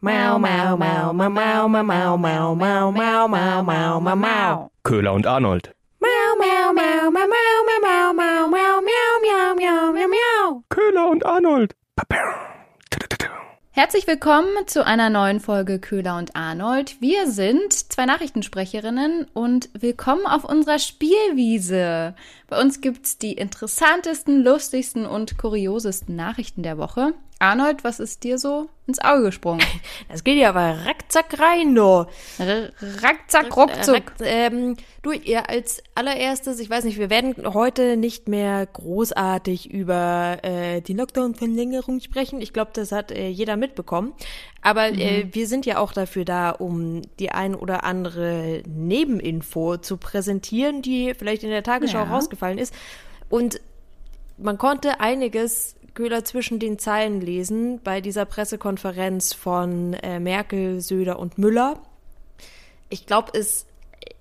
Mau, mau, mau, mau, mau, mau, mau, mau, mau, mau, mau, mau, mau, mau. Köhler und Arnold. Mau, mau, mau, mau, mau, mau, mau, mau, mau, miau, miau, miau, miau, miau. Köhler und Arnold. Herzlich willkommen zu einer neuen Folge Köhler und Arnold. Wir sind zwei Nachrichtensprecherinnen und willkommen auf unserer Spielwiese. Bei uns gibt's die interessantesten, lustigsten und kuriosesten Nachrichten der Woche. Arnold, was ist dir so ins Auge gesprungen? Das geht ja aber rackzack rein, du. Rackzack, ruckzuck. Rack, ähm, du, ihr als allererstes, ich weiß nicht, wir werden heute nicht mehr großartig über äh, die Lockdown-Verlängerung sprechen. Ich glaube, das hat äh, jeder mitbekommen. Aber äh, wir sind ja auch dafür da, um die ein oder andere Nebeninfo zu präsentieren, die vielleicht in der Tagesschau Ja. rausgefallen ist. Und man konnte einiges Köhler zwischen den Zeilen lesen bei dieser Pressekonferenz von äh, Merkel, Söder und Müller. Ich glaube, es,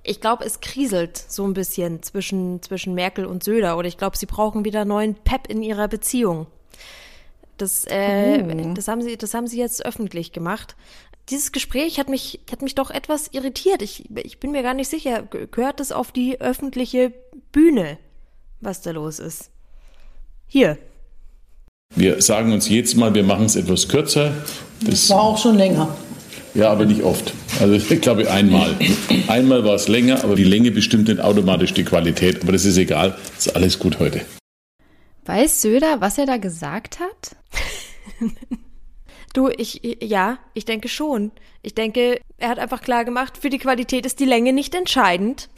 ich glaube, es kriselt so ein bisschen zwischen, zwischen Merkel und Söder. Oder ich glaube, sie brauchen wieder neuen Pep in ihrer Beziehung. Das, äh, Oh. das, haben sie, das haben sie jetzt öffentlich gemacht. Dieses Gespräch hat mich, hat mich doch etwas irritiert. Ich, ich bin mir gar nicht sicher. Ge- Gehört es auf die öffentliche Bühne, was da los ist? Hier. Wir sagen uns jedes Mal, wir machen es etwas kürzer. Das, War auch schon länger. ja, aber nicht oft. Also ich glaube einmal. Einmal war es länger, aber die Länge bestimmt nicht automatisch die Qualität. Aber das ist egal. Ist alles gut heute. Weiß Söder, was er da gesagt hat? Du, ich, ja, ich denke schon. Ich denke, er hat einfach klar gemacht, für die Qualität ist die Länge nicht entscheidend.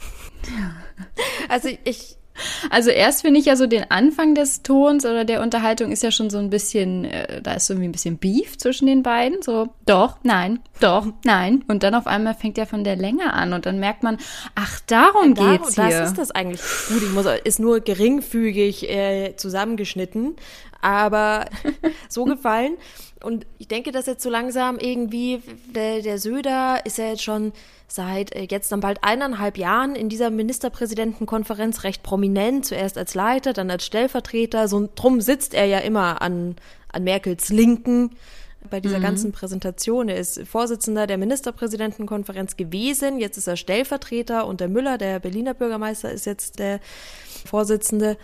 Also ich, Also erst finde ich ja so den Anfang des Tons oder der Unterhaltung ist ja schon so ein bisschen, äh, da ist irgendwie ein bisschen Beef zwischen den beiden. So, doch, nein, doch, nein. Und dann auf einmal fängt er von der Länge an und dann merkt man, ach, darum darum, geht's das hier. ist das eigentlich. Gut, ich muss, ist nur geringfügig äh, zusammengeschnitten, aber so gefallen. Und ich denke, dass jetzt so langsam irgendwie, der, der Söder ist ja jetzt schon seit äh, jetzt dann bald eineinhalb Jahren in dieser Ministerpräsidentenkonferenz recht prominent, zuerst als Leiter, dann als Stellvertreter. So drum sitzt er ja immer an, an Merkels Linken bei dieser ganzen Präsentation. Er ist Vorsitzender der Ministerpräsidentenkonferenz gewesen, jetzt ist er Stellvertreter und der Müller, der Berliner Bürgermeister, ist jetzt der Vorsitzende.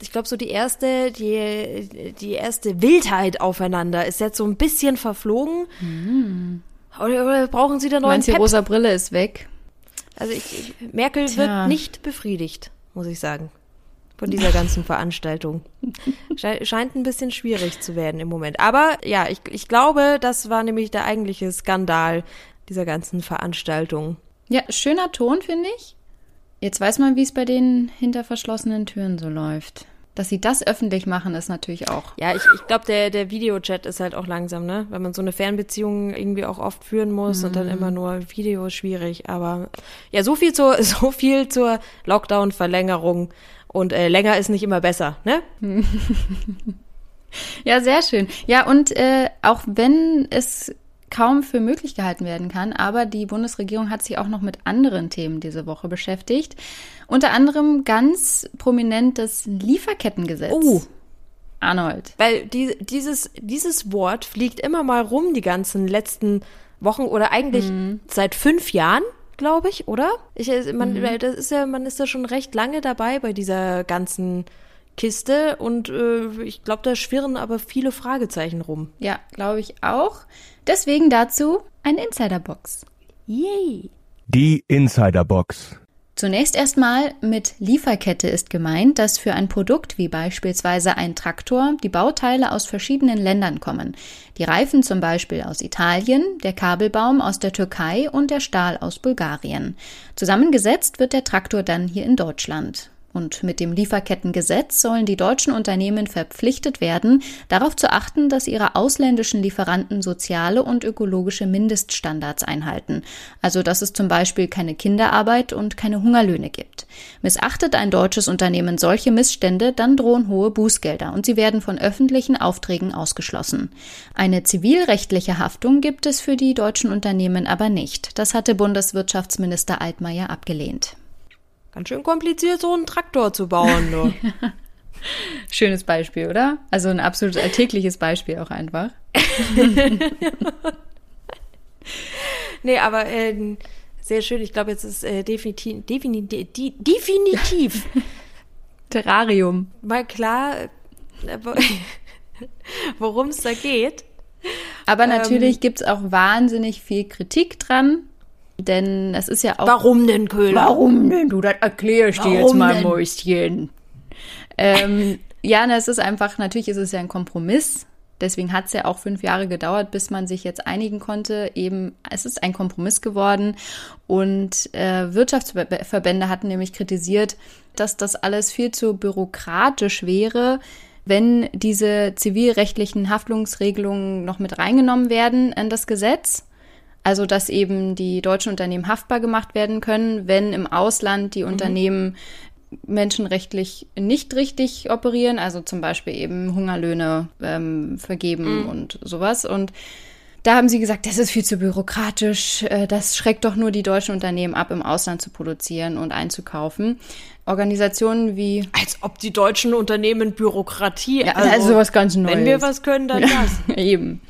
Ich glaube, so die erste, die, die erste Wildheit aufeinander ist jetzt so ein bisschen verflogen. Oder, oder brauchen Sie da Du neuen meinst, die Pep? rosa Brille ist weg. Also ich, ich, Merkel Tja. wird nicht befriedigt, muss ich sagen, von dieser ganzen Veranstaltung. Sche scheint ein bisschen schwierig zu werden im Moment. Aber ja, ich, ich glaube, das war nämlich der eigentliche Skandal dieser ganzen Veranstaltung. Ja, schöner Ton, finde ich. Jetzt weiß man, wie es bei denen hinter verschlossenen Türen so läuft. Dass sie das öffentlich machen, ist natürlich auch. Ja, ich, ich glaube, der, der Videochat ist halt auch langsam, ne? Wenn man so eine Fernbeziehung irgendwie auch oft führen muss und dann immer nur Video ist schwierig. Aber ja, so viel zur, so viel zur Lockdown-Verlängerung. Und äh, länger ist nicht immer besser, ne? Ja, sehr schön. Ja, und äh, auch wenn es kaum für möglich gehalten werden kann, aber die Bundesregierung hat sich auch noch mit anderen Themen diese Woche beschäftigt. Unter anderem ganz prominent das Lieferkettengesetz. Oh. Arnold. Weil die, dieses, dieses Wort fliegt immer mal rum die ganzen letzten Wochen oder eigentlich seit fünf Jahren, glaube ich, oder? Ich, äh, man, weil das ist ja, man ist ja schon recht lange dabei bei dieser ganzen Kiste und äh, ich glaube, da schwirren aber viele Fragezeichen rum. Ja, glaube ich auch. Deswegen dazu ein Insiderbox. Yay! Die Insiderbox. Zunächst erstmal mit Lieferkette ist gemeint, dass für ein Produkt wie beispielsweise ein Traktor die Bauteile aus verschiedenen Ländern kommen. Die Reifen zum Beispiel aus Italien, der Kabelbaum aus der Türkei und der Stahl aus Bulgarien. Zusammengesetzt wird der Traktor dann hier in Deutschland. Und mit dem Lieferkettengesetz sollen die deutschen Unternehmen verpflichtet werden, darauf zu achten, dass ihre ausländischen Lieferanten soziale und ökologische Mindeststandards einhalten. Also dass es zum Beispiel keine Kinderarbeit und keine Hungerlöhne gibt. Missachtet ein deutsches Unternehmen solche Missstände, dann drohen hohe Bußgelder und sie werden von öffentlichen Aufträgen ausgeschlossen. Eine zivilrechtliche Haftung gibt es für die deutschen Unternehmen aber nicht. Das hatte Bundeswirtschaftsminister Altmaier abgelehnt. Ganz schön kompliziert, so einen Traktor zu bauen. Du. Schönes Beispiel, oder? Also ein absolut alltägliches Beispiel auch einfach. nee, aber äh, sehr schön. Ich glaube, jetzt ist äh, definitiv, definitiv, definitiv Terrarium. mal klar, äh, worum es da geht. Aber Ähm. natürlich gibt's auch wahnsinnig viel Kritik dran, denn es ist ja auch. Warum denn, Köhler? Warum denn? Du, das erklär ich dir jetzt mal, denn? Mäuschen. Ähm, ja, na, es ist einfach, natürlich ist es ja ein Kompromiss. Deswegen hat es ja auch fünf Jahre gedauert, bis man sich jetzt einigen konnte. Eben, es ist ein Kompromiss geworden. Und äh, Wirtschaftsverbände hatten nämlich kritisiert, dass das alles viel zu bürokratisch wäre, wenn diese zivilrechtlichen Haftungsregelungen noch mit reingenommen werden in das Gesetz. Also, dass eben die deutschen Unternehmen haftbar gemacht werden können, wenn im Ausland die Unternehmen menschenrechtlich nicht richtig operieren, also zum Beispiel eben Hungerlöhne ähm, vergeben und sowas. Und da haben sie gesagt, das ist viel zu bürokratisch, äh, das schreckt doch nur die deutschen Unternehmen ab, im Ausland zu produzieren und einzukaufen. Organisationen wie Als ob die deutschen Unternehmen Bürokratie. ja, also, sowas ganz Neues. Wenn wir was können, dann das. Eben.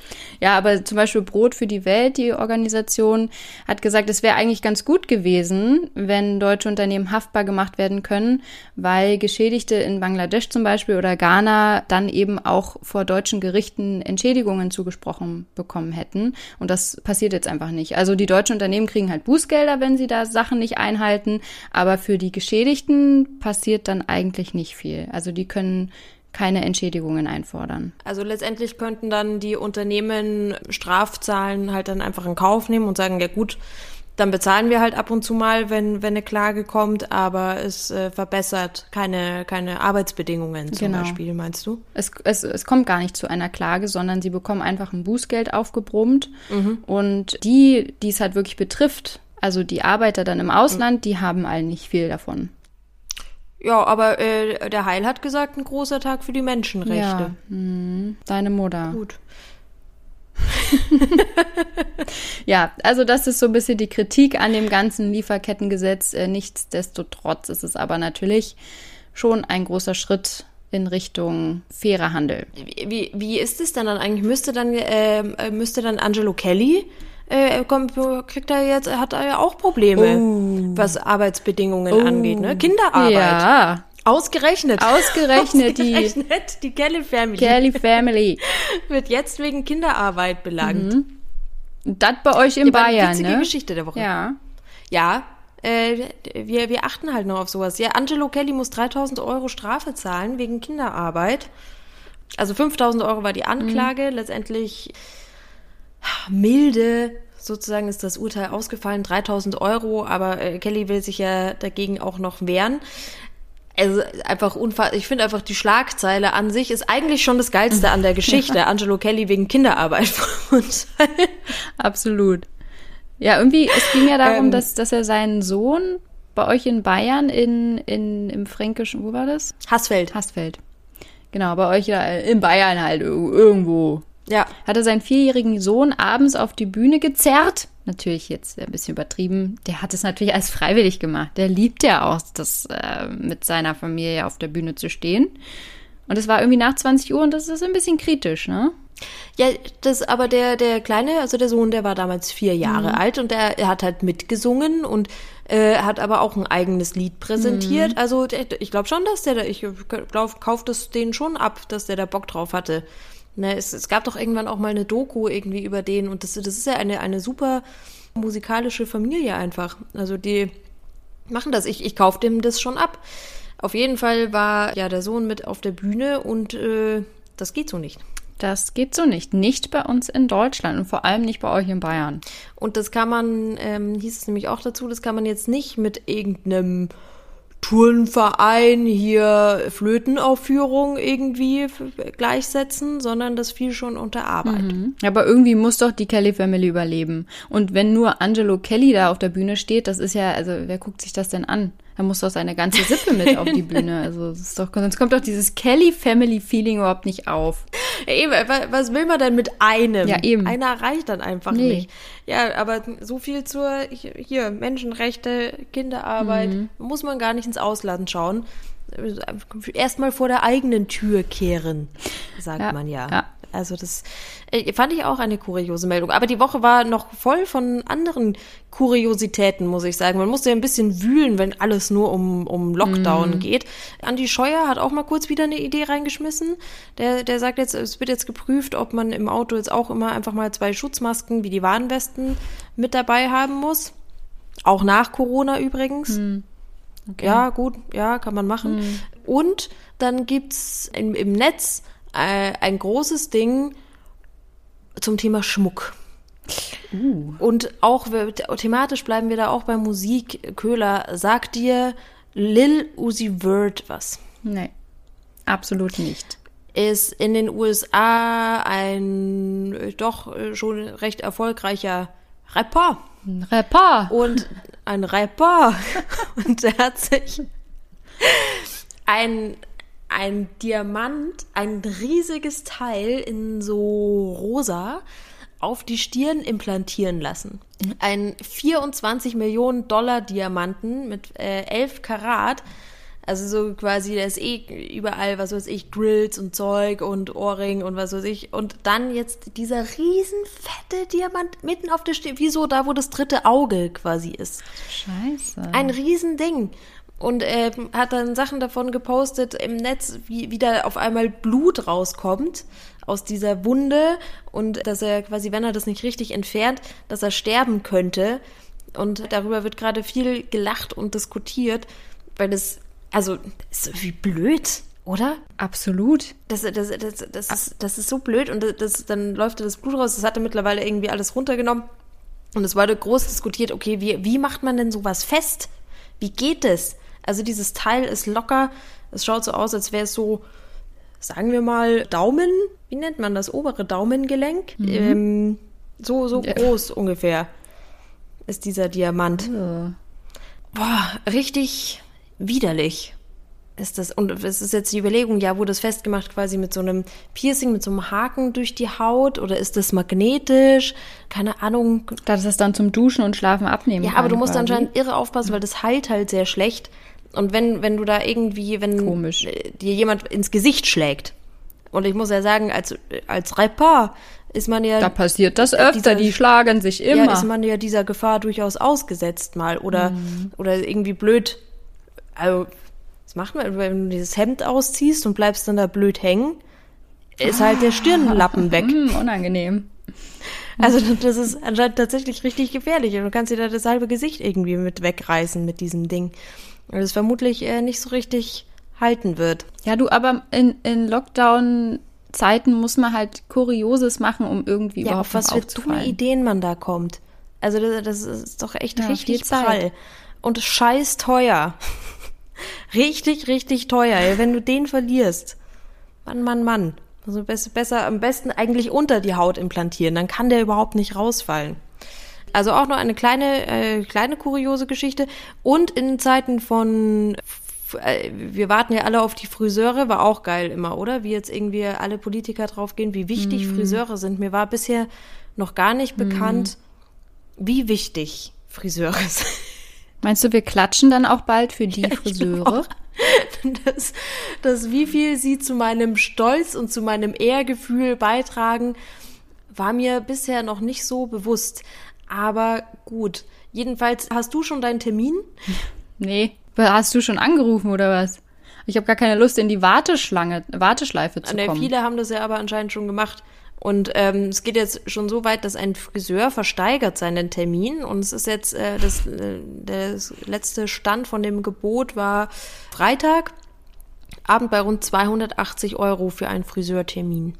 Ja, aber zum Beispiel Brot für die Welt, die Organisation, hat gesagt, es wäre eigentlich ganz gut gewesen, wenn deutsche Unternehmen haftbar gemacht werden können, weil Geschädigte in Bangladesch zum Beispiel oder Ghana dann eben auch vor deutschen Gerichten Entschädigungen zugesprochen bekommen hätten. Und das passiert jetzt einfach nicht. Also die deutschen Unternehmen kriegen halt Bußgelder, wenn sie da Sachen nicht einhalten, aber für die Geschädigten passiert dann eigentlich nicht viel. Also die können keine Entschädigungen einfordern. Also letztendlich könnten dann die Unternehmen Strafzahlen halt dann einfach in Kauf nehmen und sagen, ja gut, dann bezahlen wir halt ab und zu mal, wenn, wenn eine Klage kommt, aber es äh, verbessert keine, keine Arbeitsbedingungen zum Genau. Beispiel, meinst du? Es, es, es kommt gar nicht zu einer Klage, sondern sie bekommen einfach ein Bußgeld aufgebrummt. Und die, die es halt wirklich betrifft, also die Arbeiter dann im Ausland, die haben all nicht viel davon. Ja, aber äh, der Heil hat gesagt, ein großer Tag für die Menschenrechte. Ja, hm, deine Mutter. Gut. Ja, also das ist so ein bisschen die Kritik an dem ganzen Lieferkettengesetz. Äh, Nichtsdestotrotz ist es aber natürlich schon ein großer Schritt in Richtung fairer Handel. Wie, wie, ist es denn dann eigentlich? Müsste dann, ähm, äh, müsste dann Angelo Kelly, äh, kommt, kriegt er jetzt, hat er ja auch Probleme, was Arbeitsbedingungen angeht, ne? Kinderarbeit. Ja, Ausgerechnet. Ausgerechnet die- Ausgerechnet die Kelly Family Kelly Family. wird jetzt wegen Kinderarbeit belangt. Das bei euch in eine Bayern, witzige ne? Geschichte der Woche. Ja. Ja, äh, wir, wir achten halt noch auf sowas. Ja, Angelo Kelly muss 3000 Euro Strafe zahlen wegen Kinderarbeit. Also 5000 Euro war die Anklage. Letztendlich milde sozusagen ist das Urteil ausgefallen, 3000 Euro, aber äh, Kelly will sich ja dagegen auch noch wehren. Also einfach unfassbar. Ich finde einfach die Schlagzeile an sich ist eigentlich schon das Geilste an der Geschichte. Angelo Kelly wegen Kinderarbeit verurteilt. Absolut. Ja, irgendwie, es ging ja darum, Ähm. dass, dass er seinen Sohn bei euch in Bayern in, in, im Fränkischen, wo war das? Hassfeld. Haßfeld. Genau, bei euch da in Bayern halt ir- irgendwo. Ja. Hat er seinen vierjährigen Sohn abends auf die Bühne gezerrt. Natürlich jetzt ein bisschen übertrieben. Der hat es natürlich als freiwillig gemacht. Der liebt ja auch, das äh, mit seiner Familie auf der Bühne zu stehen. Und es war irgendwie nach 20 Uhr und das ist ein bisschen kritisch, ne? Ja, das, aber der, der Kleine, also der Sohn, der war damals vier Jahre Mhm. alt und der, er hat halt mitgesungen und äh, hat aber auch ein eigenes Lied Mhm. präsentiert. Also der, ich glaube schon, dass der, da- ich glaube, kauft das den schon ab, dass der da Bock drauf hatte. Ne, es, es gab doch irgendwann auch mal eine Doku irgendwie über den und das, das ist ja eine, eine super musikalische Familie einfach. Also die machen das. Ich, ich kaufe dem das schon ab. Auf jeden Fall war ja der Sohn mit auf der Bühne und äh, das geht so nicht. Das geht so nicht. Nicht bei uns in Deutschland und vor allem nicht bei euch in Bayern. Und das kann man, ähm, hieß es nämlich auch dazu, das kann man jetzt nicht mit irgendeinem Turnverein hier Flötenaufführung irgendwie gleichsetzen, sondern das fiel schon unter Arbeit. Aber irgendwie muss doch die Kelly Family überleben. Und wenn nur Angelo Kelly da auf der Bühne steht, das ist ja, also wer guckt sich das denn an? Da muss doch seine ganze Sippe mit auf die Bühne. Also das ist doch, sonst kommt doch dieses Kelly Family Feeling überhaupt nicht auf. Ja, eben, wa- was will man denn mit einem? Ja, eben. Einer reicht dann einfach Nee. nicht. Ja, aber so viel zur hier Menschenrechte, Kinderarbeit, Mhm. muss man gar nicht ins Ausland schauen. Erstmal vor der eigenen Tür kehren, sagt man ja. Ja. Also das äh, fand ich auch eine kuriose Meldung. Aber die Woche war noch voll von anderen Kuriositäten, muss ich sagen. Man musste ja ein bisschen wühlen, wenn alles nur um, um Lockdown geht. Andi Scheuer hat auch mal kurz wieder eine Idee reingeschmissen. Der, der sagt jetzt, es wird jetzt geprüft, ob man im Auto jetzt auch immer einfach mal zwei Schutzmasken wie die Warnwesten mit dabei haben muss. Auch nach Corona übrigens. Ja, gut, ja, kann man machen. Und dann gibt's im, im Netz äh, ein großes Ding zum Thema Schmuck. Und auch thematisch bleiben wir da auch bei Musik. Köhler, sagt dir Lil Uzi Vert was? Nee, absolut nicht. Ist in den USA ein äh, doch äh, schon recht erfolgreicher Rapper. Ein Rapper. und ein Rapper. Und der hat sich ein, ein Diamant, ein riesiges Teil in so rosa auf die Stirn implantieren lassen. Ein 24 Millionen Dollar Diamanten mit äh, 11 Karat. Also so quasi, da ist eh überall, was weiß ich, Grills und Zeug und Ohrring und was weiß ich. Und dann jetzt dieser riesen fette Diamant mitten auf der Stirn, wie so da, wo das dritte Auge quasi ist. Scheiße. Ein Riesending. Und er hat dann Sachen davon gepostet im Netz, wie, wie da auf einmal Blut rauskommt aus dieser Wunde und dass er quasi, wenn er das nicht richtig entfernt, dass er sterben könnte. Und darüber wird gerade viel gelacht und diskutiert, weil das, also, ist wie blöd, oder? Absolut. Das, das, das, das, ist, das ist so blöd und das, dann läuft da das Blut raus. Das hat er mittlerweile irgendwie alles runtergenommen. Und es wurde groß diskutiert, okay, wie, wie macht man denn sowas fest? Wie geht es? Also dieses Teil ist locker. Es schaut so aus, als wäre es so, sagen wir mal, Daumen. Wie nennt man das? Obere Daumengelenk. Ähm, so, so Ja. groß ungefähr ist dieser Diamant. So. Boah, richtig widerlich ist das. Und es ist jetzt die Überlegung, ja, wurde das festgemacht quasi mit so einem Piercing, mit so einem Haken durch die Haut oder ist das magnetisch? Keine Ahnung. Dass es dann zum Duschen und Schlafen abnehmen Ja, aber du musst quasi. anscheinend irre aufpassen, weil das heilt halt sehr schlecht. Und wenn, wenn du da irgendwie, wenn Komisch. äh, dir jemand ins Gesicht schlägt, und ich muss ja sagen, als, als Rapper ist man ja Da passiert das öfter, dieser- die schlagen sich immer. ja, ist man ja dieser Gefahr durchaus ausgesetzt mal oder, Mhm. oder irgendwie blöd. Also, was macht man, wenn du dieses Hemd ausziehst und bleibst dann da blöd hängen? Ist halt der Stirnlappen weg. Hm, unangenehm. Also das ist anscheinend tatsächlich richtig gefährlich. Und du kannst dir da das halbe Gesicht irgendwie mit wegreißen mit diesem Ding. Und das vermutlich äh, nicht so richtig halten wird. Ja, du, aber in, in Lockdown-Zeiten muss man halt Kurioses machen, um irgendwie Ja, überhaupt auf was für dumme. Ideen man da kommt. Also das, das ist doch echt Ja, richtig prall. Und scheiß teuer. richtig, richtig teuer. Ey. Wenn du den verlierst. Mann, Mann, Mann. Also besser, besser, am besten eigentlich unter die Haut implantieren. Dann kann der überhaupt nicht rausfallen. Also auch noch eine kleine, äh, kleine kuriose Geschichte. Und in Zeiten von, äh, wir warten ja alle auf die Friseure, war auch geil immer, oder? Wie jetzt irgendwie alle Politiker draufgehen, wie wichtig Friseure sind. Mir war bisher noch gar nicht bekannt, wie wichtig Friseure sind. Meinst du, wir klatschen dann auch bald für die Friseure? Das, das, wie viel sie zu meinem Stolz und zu meinem Ehrgefühl beitragen, war mir bisher noch nicht so bewusst. Aber gut. Jedenfalls, hast du schon deinen Termin? Nee. Hast du schon angerufen oder was? Ich habe gar keine Lust, in die Warteschlange, Warteschleife zu Ne, kommen. viele haben das ja aber anscheinend schon gemacht. Und ähm, es geht jetzt schon so weit, dass ein Friseur versteigert seinen Termin. Und es ist jetzt äh, das, äh, das letzte Stand von dem Gebot war Freitag, Abend bei rund 280 Euro für einen Friseurtermin.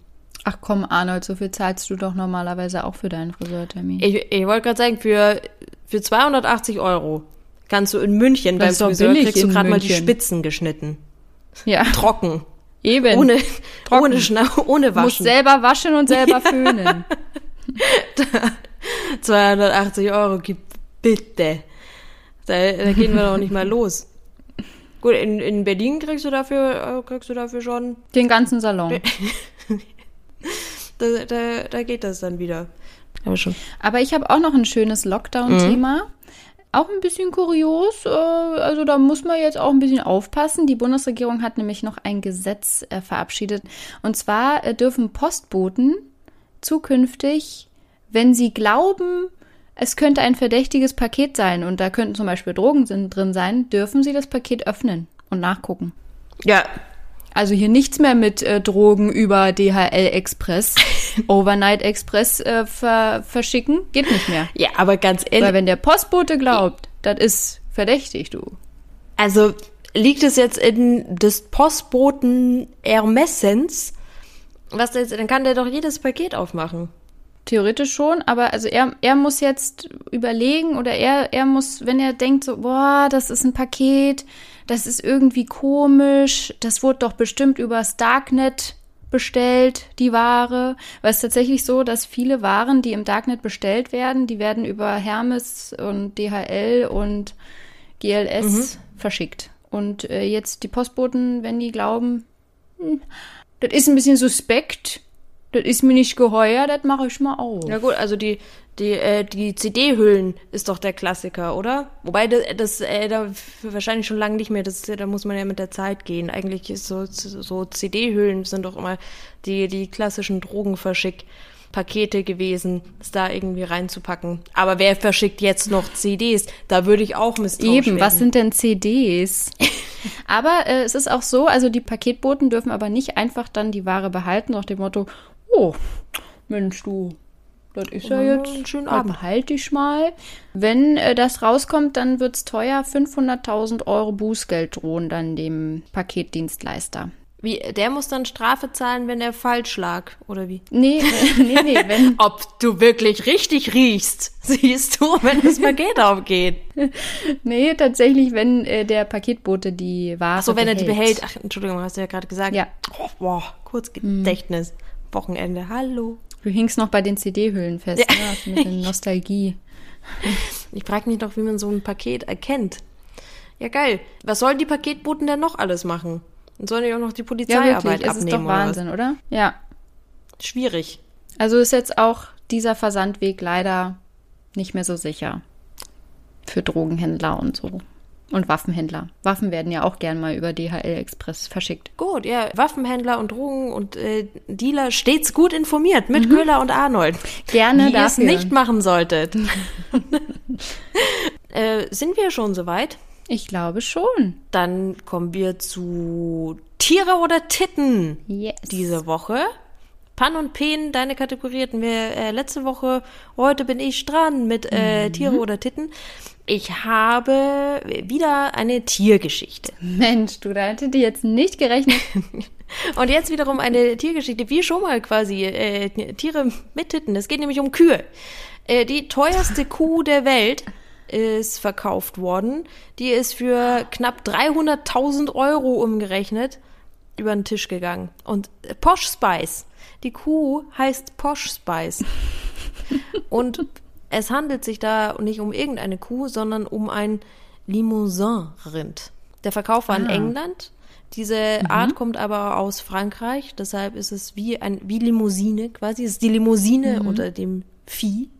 Ach komm, Arnold, so viel zahlst du doch normalerweise auch für deinen Friseurtermin. Ich, ich wollte gerade sagen, für, für 280 Euro kannst du in München Das beim Friseur kriegst du gerade mal die. Spitzen geschnitten. ja, Trocken. eben. Ohne, Trocken. ohne, Schna ohne Muss Waschen. selber waschen und selber föhnen. 280 Euro, gib bitte. Da, da gehen wir doch nicht mal los. Gut, in, in Berlin kriegst du dafür, äh, kriegst du dafür schon, Den ganzen Salon. da, da, da geht das dann wieder. Aber schon. Aber ich habe auch noch ein schönes Lockdown-Thema. auch ein bisschen kurios. Äh, also da muss man jetzt auch ein bisschen aufpassen. Die Bundesregierung hat nämlich noch ein Gesetz äh, verabschiedet. Und zwar äh, dürfen Postboten zukünftig, wenn sie glauben, es könnte ein verdächtiges Paket sein und da könnten zum Beispiel Drogen drin sein, dürfen sie das Paket öffnen und nachgucken. Ja, Also hier nichts mehr mit äh, Drogen über DHL Express, Overnight Express äh, ver verschicken. Geht nicht mehr. ja, aber ganz ehrlich, Weil wenn der Postbote glaubt, das ist verdächtig, du. Also liegt es jetzt in des Postboten Ermessens? Was jetzt, dann kann der doch jedes Paket aufmachen. Theoretisch schon, aber also er, er muss jetzt überlegen oder er, er muss, wenn er denkt so, boah, das ist ein Paket, das ist irgendwie komisch, das wurde doch bestimmt übers Darknet bestellt, die Ware. Weil es ist tatsächlich so, dass viele Waren, die im Darknet bestellt werden, die werden über Hermes und DHL und GLS verschickt. Und äh, jetzt die Postboten, wenn die glauben, hm, das ist ein bisschen suspekt, das ist mir nicht geheuer, das mache ich mal auf. Ja gut, also die die äh, die CD-Hüllen ist doch der Klassiker, oder? Wobei das, das äh, da wahrscheinlich schon lange nicht mehr. Das da muss man ja mit der Zeit gehen. Eigentlich ist so so CD-Hüllen sind doch immer die die klassischen Drogenverschick-Pakete gewesen, es da irgendwie reinzupacken. Aber wer verschickt jetzt noch CDs? Da würde ich auch misstrauisch Eben, was werden. sind denn CDs? aber äh, es ist auch so, also die Paketboten dürfen aber nicht einfach dann die Ware behalten, nach dem Motto, oh, Mensch, du, das ist ja jetzt, einen schönen das Abend. behalte ich mal. Wenn äh, das rauskommt, dann wird's teuer, 500.000 Euro Bußgeld drohen dann dem Paketdienstleister. Wie, der muss dann Strafe zahlen, wenn er falsch lag, oder wie? Nee, nee, nee, wenn, Ob du wirklich richtig riechst, siehst du, wenn das Paket aufgeht. nee, tatsächlich, wenn äh, der Paketbote die Ware So, wenn er die behält. behält. Ach, Entschuldigung, hast du ja gerade gesagt. Ja. Oh, boah, kurz Gedächtnis. Wochenende, hallo. Du hingst noch bei den CD-Hüllen fest, Ja. ne? Also mit der Nostalgie. Ich frage mich doch, wie man so ein Paket erkennt. Ja, geil. Was sollen die Paketboten denn noch alles machen? Und sollen die auch noch die Ja, Polizeiarbeit wirklich, es abnehmen? ist doch oder Wahnsinn, oder? Ja. was? Schwierig. Also ist jetzt auch dieser Versandweg leider nicht mehr so sicher für Drogenhändler und so. Und Waffenhändler. Waffen werden ja auch gern mal über DHL Express verschickt. Gut, ja, Waffenhändler und Drogen und äh, Dealer stets gut informiert mit Köhler und Arnold. Gerne Wie ihr es dafür. nicht machen solltet. äh, sind wir schon soweit? Ich glaube schon. Dann kommen wir zu Tiere oder Titten Yes. diese Woche. Pan und Pen, deine Kategorie hatten wir äh, letzte Woche. Heute bin ich dran mit äh, Mhm. Tiere oder Titten. Ich habe wieder eine Tiergeschichte. Mensch, du, da hätte die jetzt nicht gerechnet. Und jetzt wiederum eine Tiergeschichte, wie schon mal quasi äh, Tiere mit Titten. Es geht nämlich um Kühe. Äh, die teuerste Kuh der Welt ist verkauft worden. Die ist für knapp 300.000 Euro umgerechnet über den Tisch gegangen. Und äh, Posh Spice. Die Kuh heißt Posh Spice. Und es handelt sich da nicht um irgendeine Kuh, sondern um ein Limousin-Rind. Der Verkauf war in Ah. England. Diese Art kommt aber aus Frankreich, deshalb ist es wie ein wie Limousine quasi. Es ist die Limousine unter dem Vieh,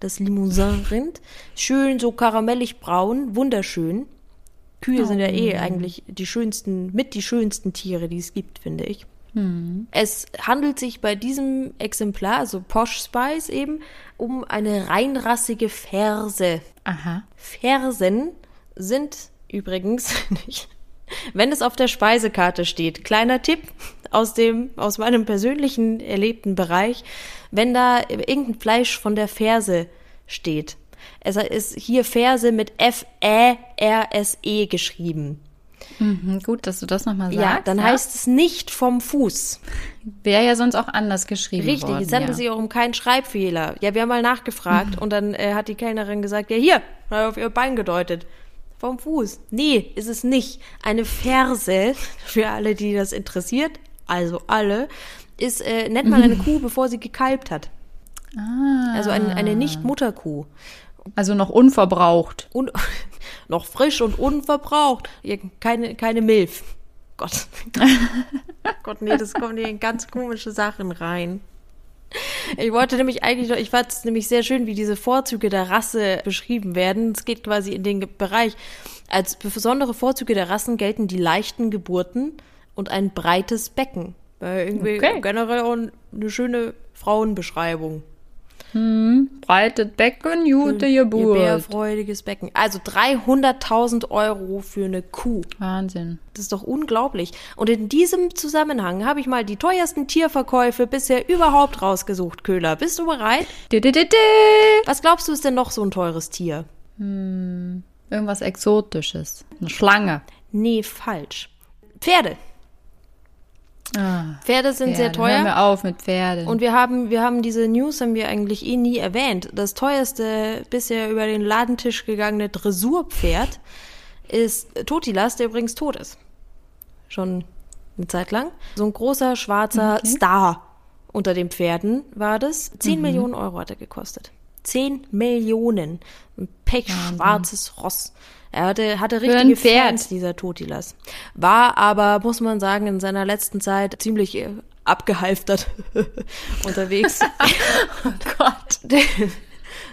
das Limousin-Rind. Schön so karamellig braun, wunderschön. Kühe sind ja eh eigentlich die schönsten, mit die schönsten Tiere, die es gibt, finde ich. Es handelt sich bei diesem Exemplar, also Posh Spice eben, um eine reinrassige Ferse. Aha. Fersen sind übrigens nicht, wenn es auf der Speisekarte steht. Kleiner Tipp aus dem, aus meinem persönlichen erlebten Bereich. Wenn da irgendein Fleisch von der Ferse steht. Es ist hier Ferse mit F-E-R-S-E geschrieben. Mhm, gut, dass du das nochmal sagst. Ja, dann heißt es nicht vom Fuß. Wäre ja sonst auch anders geschrieben Richtig, worden. es handelt ja. sich auch um keinen Schreibfehler. Ja, wir haben mal nachgefragt und dann äh, hat die Kellnerin gesagt, ja hier, auf ihr Bein gedeutet. Vom Fuß. Nee, ist es nicht. Eine Ferse, für alle, die das interessiert, also alle, ist, äh, nennt man eine Kuh, bevor sie gekalbt hat. Ah, Also ein, eine Nicht-Mutterkuh. also noch unverbraucht. Un noch frisch und unverbraucht. Keine, keine Milf. Gott. Gott, nee, das kommen hier in ganz komische Sachen rein. Ich wollte nämlich eigentlich noch, ich fand es nämlich sehr schön, wie diese Vorzüge der Rasse beschrieben werden. Es geht quasi in den Bereich. Als besondere Vorzüge der Rassen gelten die leichten Geburten und ein breites Becken. Äh, irgendwie Okay. generell auch eine schöne Frauenbeschreibung. Breitet Becken, gute Ihr Geburt. bärfreudiges Becken. Also 300.000 Euro für eine Kuh. Wahnsinn. Das ist doch unglaublich. Und in diesem Zusammenhang habe ich mal die teuersten Tierverkäufe bisher überhaupt rausgesucht, Köhler. Bist du bereit? Di, di, di. Was glaubst du, ist denn noch so ein teures Tier? Irgendwas Exotisches. Eine Schlange. Nee, falsch. Pferde. Ah, Pferde sind sehr Pferde. Hören teuer. wir auf mit Pferden. Und wir haben, wir haben diese News haben wir eigentlich eh nie erwähnt. Das teuerste bisher über den Ladentisch gegangene Dressurpferd ist Totilas, der übrigens tot ist. Schon eine Zeit lang. So ein großer schwarzer Star unter den Pferden war das. Zehn Millionen Euro hat er gekostet. Zehn Millionen. Ein pechschwarzes Ross. Er hatte, hatte richtige. Fans, dieser Totilas. War aber, muss man sagen, in seiner letzten Zeit ziemlich äh, abgehalftert unterwegs. oh Gott.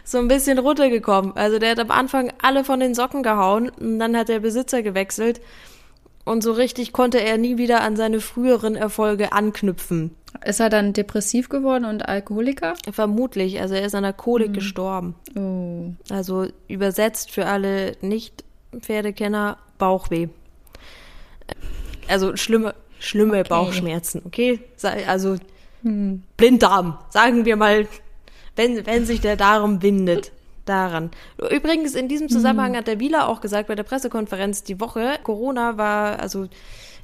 so ein bisschen runtergekommen. Also der hat am Anfang alle von den Socken gehauen und dann hat der Besitzer gewechselt und so richtig konnte er nie wieder an seine früheren Erfolge anknüpfen. Ist er dann depressiv geworden und Alkoholiker? Vermutlich, also er ist an der Kolik gestorben. Oh. Also übersetzt für alle Nicht-Pferdekenner Bauchweh. Also schlimme, schlimme Bauchschmerzen, okay? Also Blinddarm, sagen wir mal, wenn, wenn sich der Darm windet. Daran. Übrigens, in diesem Zusammenhang hat der Wieler auch gesagt bei der Pressekonferenz die Woche, Corona war, also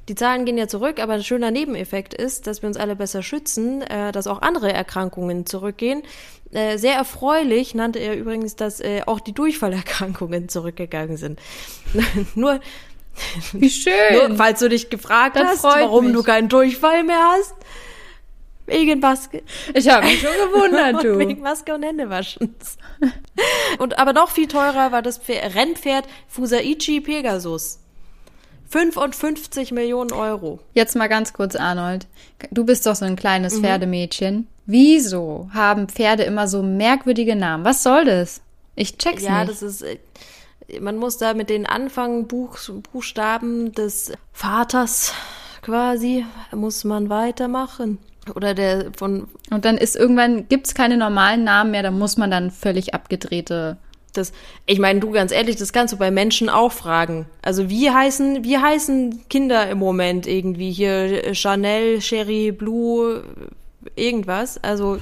die Zahlen gehen ja zurück, aber ein schöner Nebeneffekt ist, dass wir uns alle besser schützen, äh, dass auch andere Erkrankungen zurückgehen. Äh, sehr erfreulich nannte er übrigens, dass äh, auch die Durchfallerkrankungen zurückgegangen sind. nur, Wie schön. nur, falls du dich gefragt Das hast, warum mich. du keinen Durchfall mehr hast. Wegen Maske. ich habe mich schon gewundert, du. Wegen Maske und Händewaschens. und aber noch viel teurer war das Pferd, Rennpferd Fusaichi Pegasus. 55 Millionen Euro. Jetzt mal ganz kurz, Arnold. Du bist doch so ein Mhm. kleines Pferdemädchen. Wieso haben Pferde immer so merkwürdige Namen? Was soll das? Ich check's Ja, nicht. das ist, äh, man muss da mit den Anfangbuchstaben des Vaters quasi, muss man weitermachen. Oder der von, Und dann ist irgendwann, gibt's keine normalen Namen mehr, da muss man dann völlig abgedrehte. Das, ich meine, du ganz ehrlich, das kannst du bei Menschen auch fragen. Also wie heißen, wie heißen Kinder im Moment irgendwie hier Chanel, Sherry, Blue, irgendwas? Also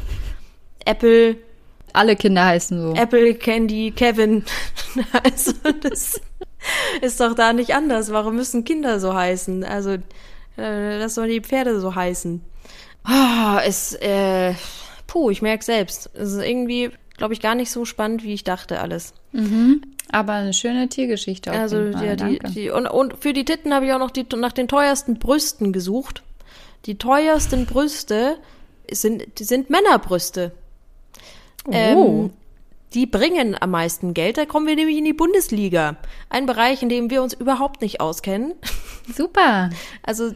Apple, Alle Kinder heißen so. Apple, Candy, Kevin. Also das ist doch da nicht anders. Warum müssen Kinder so heißen? Also äh, lass doch die Pferde so heißen. Ah, es, äh, puh, ich merk selbst. Es ist irgendwie, glaube ich, gar nicht so spannend, wie ich dachte alles. Aber eine schöne Tiergeschichte auf Also jeden Fall. ja, die, die und, und für die Titten habe ich auch noch die, nach den teuersten Brüsten gesucht. Die teuersten Brüste sind, die sind Männerbrüste. oh. Ähm, die bringen am meisten Geld. Da kommen wir nämlich in die Bundesliga. Ein Bereich, in dem wir uns überhaupt nicht auskennen. Super. Also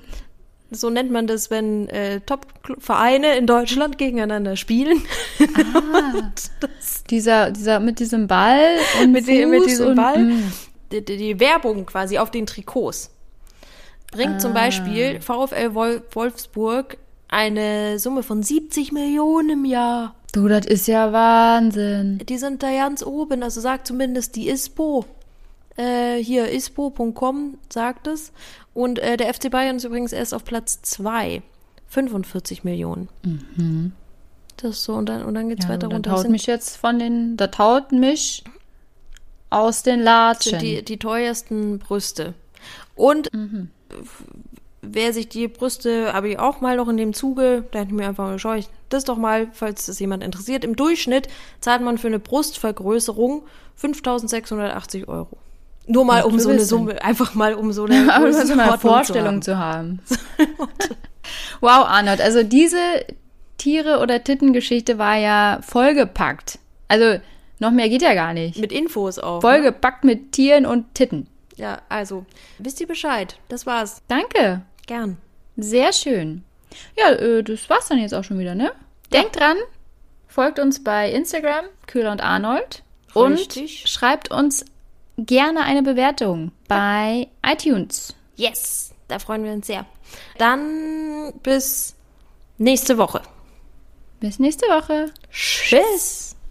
so nennt man das, wenn äh, Top-Vereine in Deutschland gegeneinander spielen. Dieser, dieser, mit diesem Ball und mit, dem, mit diesem und, Ball. mm. Die, die, die Werbung quasi auf den Trikots. Bringt zum Beispiel VfL Wol Wolfsburg eine Summe von 70 Millionen im Jahr. Du, das ist ja Wahnsinn. Die sind da ganz oben, also sagt zumindest die ISPO. Äh, hier, ispo.com sagt es. Und äh, der FC Bayern ist übrigens erst auf Platz 2. 45 Millionen. Das ist so, und dann, und dann geht's Ja, weiter das runter. haut Das sind, mich jetzt von den, das haut mich aus den Latschen. die, die teuersten Brüste. Und Mhm. wer sich die Brüste, habe ich auch mal noch in dem Zuge, da hätte ich mir einfach mal, schau ich das doch mal, falls das jemand interessiert. Im Durchschnitt zahlt man für eine Brustvergrößerung 5680 Euro. Nur mal um so eine. Summe, einfach mal um so eine, ist mal eine Vorstellung zu haben. zu haben. wow, Arnold, also diese Tiere- oder Tittengeschichte war ja vollgepackt. Also noch mehr geht ja gar nicht. Mit Infos auch. Ne? Vollgepackt mit Tieren und Titten. Ja, also, wisst ihr Bescheid. Das war's. Danke. Gern. Sehr schön. Ja, äh, das war's dann jetzt auch schon wieder, ne? Denkt dran, folgt uns bei Instagram, Kühler und Arnold. Und Richtig. schreibt uns gerne eine Bewertung bei iTunes. Yes, da freuen wir uns sehr. Dann bis nächste Woche. Bis nächste Woche. Tschüss.